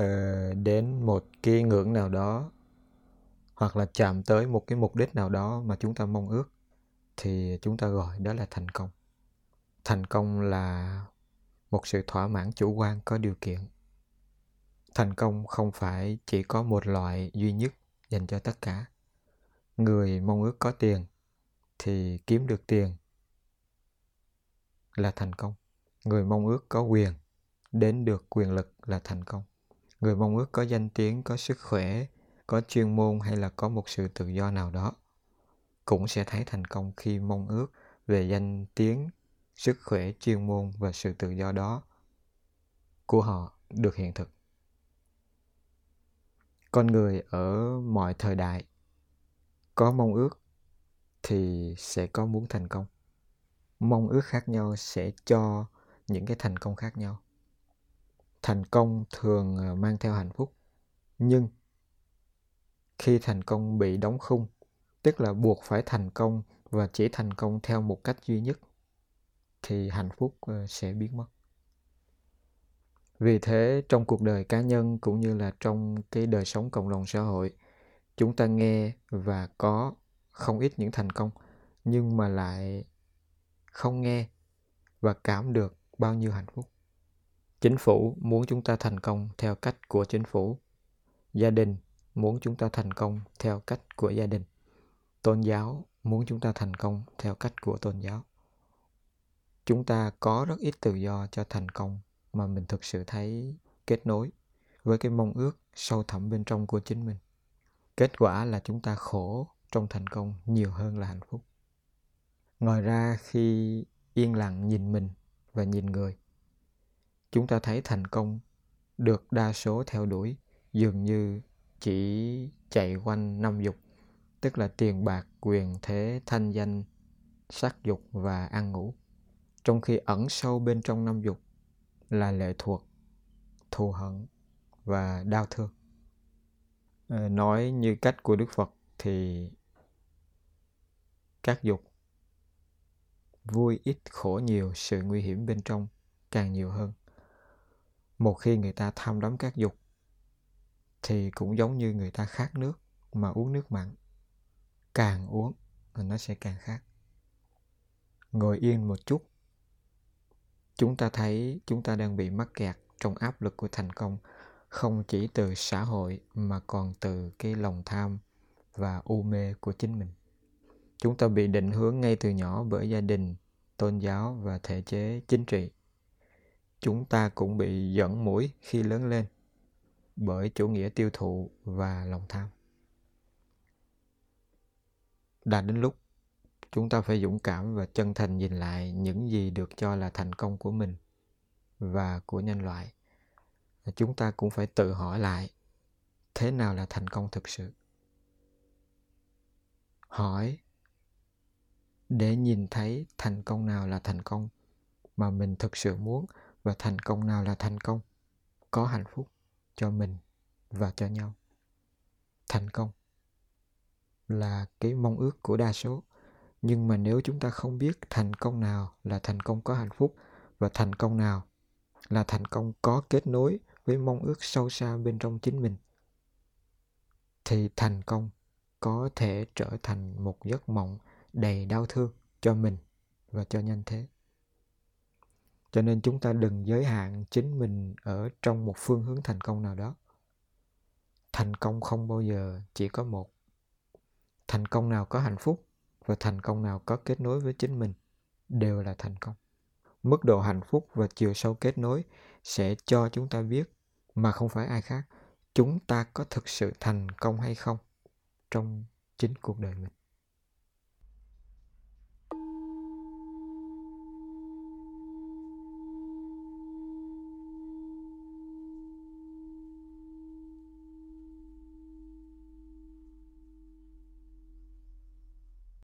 uh, đến một cái ngưỡng nào đó hoặc là chạm tới một cái mục đích nào đó mà chúng ta mong ước thì chúng ta gọi đó là thành công. Thành công là một sự thỏa mãn chủ quan có điều kiện. Thành công không phải chỉ có một loại duy nhất dành cho tất cả. Người mong ước có tiền thì kiếm được tiền là thành công. Người mong ước có quyền đến được quyền lực là thành công người mong ước có danh tiếng, có sức khỏe, có chuyên môn hay là có một sự tự do nào đó cũng sẽ thấy thành công khi mong ước về danh tiếng, sức khỏe, chuyên môn và sự tự do đó của họ được hiện thực. Con người ở mọi thời đại có mong ước thì sẽ có muốn thành công. Mong ước khác nhau sẽ cho những cái thành công khác nhau thành công thường ờ, mang theo hạnh phúc. Nhưng khi thành công bị đóng khung, tức là buộc phải thành công và chỉ thành công theo một cách duy nhất, thì hạnh phúc ờ, sẽ biến mất. Vì thế, trong cuộc đời cá nhân cũng như là trong cái đời sống cộng đồng xã hội, chúng ta nghe và có không ít những thành công, nhưng mà lại không nghe và cảm được bao nhiêu hạnh phúc chính phủ muốn chúng ta thành công theo cách của chính phủ. Gia đình muốn chúng ta thành công theo cách của gia đình. Tôn giáo muốn chúng ta thành công theo cách của tôn giáo. Chúng ta có rất ít tự do cho thành công mà mình thực sự thấy kết nối với cái mong ước sâu thẳm bên trong của chính mình. Kết quả là chúng ta khổ trong thành công nhiều hơn là hạnh phúc. Ngoài ra khi yên lặng nhìn mình và nhìn người chúng ta thấy thành công được đa số theo đuổi, dường như chỉ chạy quanh năm dục, tức là tiền bạc, quyền thế, thanh danh, sắc dục và ăn ngủ. Trong khi ẩn sâu bên trong năm dục là lệ thuộc, thù hận và đau thương. Ờ, nói như cách của đức phật thì các dục vui ít khổ nhiều, sự nguy hiểm bên trong càng nhiều hơn một khi người ta tham đắm các dục, thì cũng giống như người ta khát nước mà uống nước mặn. Càng uống, thì nó sẽ càng khát. Ngồi yên một chút, chúng ta thấy chúng ta đang bị mắc kẹt trong áp lực của thành công, không chỉ từ xã hội mà còn từ cái lòng tham và u mê của chính mình. Chúng ta bị định hướng ngay từ nhỏ bởi gia đình, tôn giáo và thể chế chính trị chúng ta cũng bị dẫn mũi khi lớn lên bởi chủ nghĩa tiêu thụ và lòng tham. Đã đến lúc chúng ta phải dũng cảm và chân thành nhìn lại những gì được cho là thành công của mình và của nhân loại. Chúng ta cũng phải tự hỏi lại, thế nào là thành công thực sự? Hỏi để nhìn thấy thành công nào là thành công mà mình thực sự muốn và thành công nào là thành công? Có hạnh phúc cho mình và cho nhau. Thành công là cái mong ước của đa số. Nhưng mà nếu chúng ta không biết thành công nào là thành công có hạnh phúc và thành công nào là thành công có kết nối với mong ước sâu xa bên trong chính mình, thì thành công có thể trở thành một giấc mộng đầy đau thương cho mình và cho nhân thế cho nên chúng ta đừng giới hạn chính mình ở trong một phương hướng thành công nào đó. Thành công không bao giờ chỉ có một. Thành công nào có hạnh phúc và thành công nào có kết nối với chính mình đều là thành công. Mức độ hạnh phúc và chiều sâu kết nối sẽ cho chúng ta biết mà không phải ai khác, chúng ta có thực sự thành công hay không trong chính cuộc đời mình.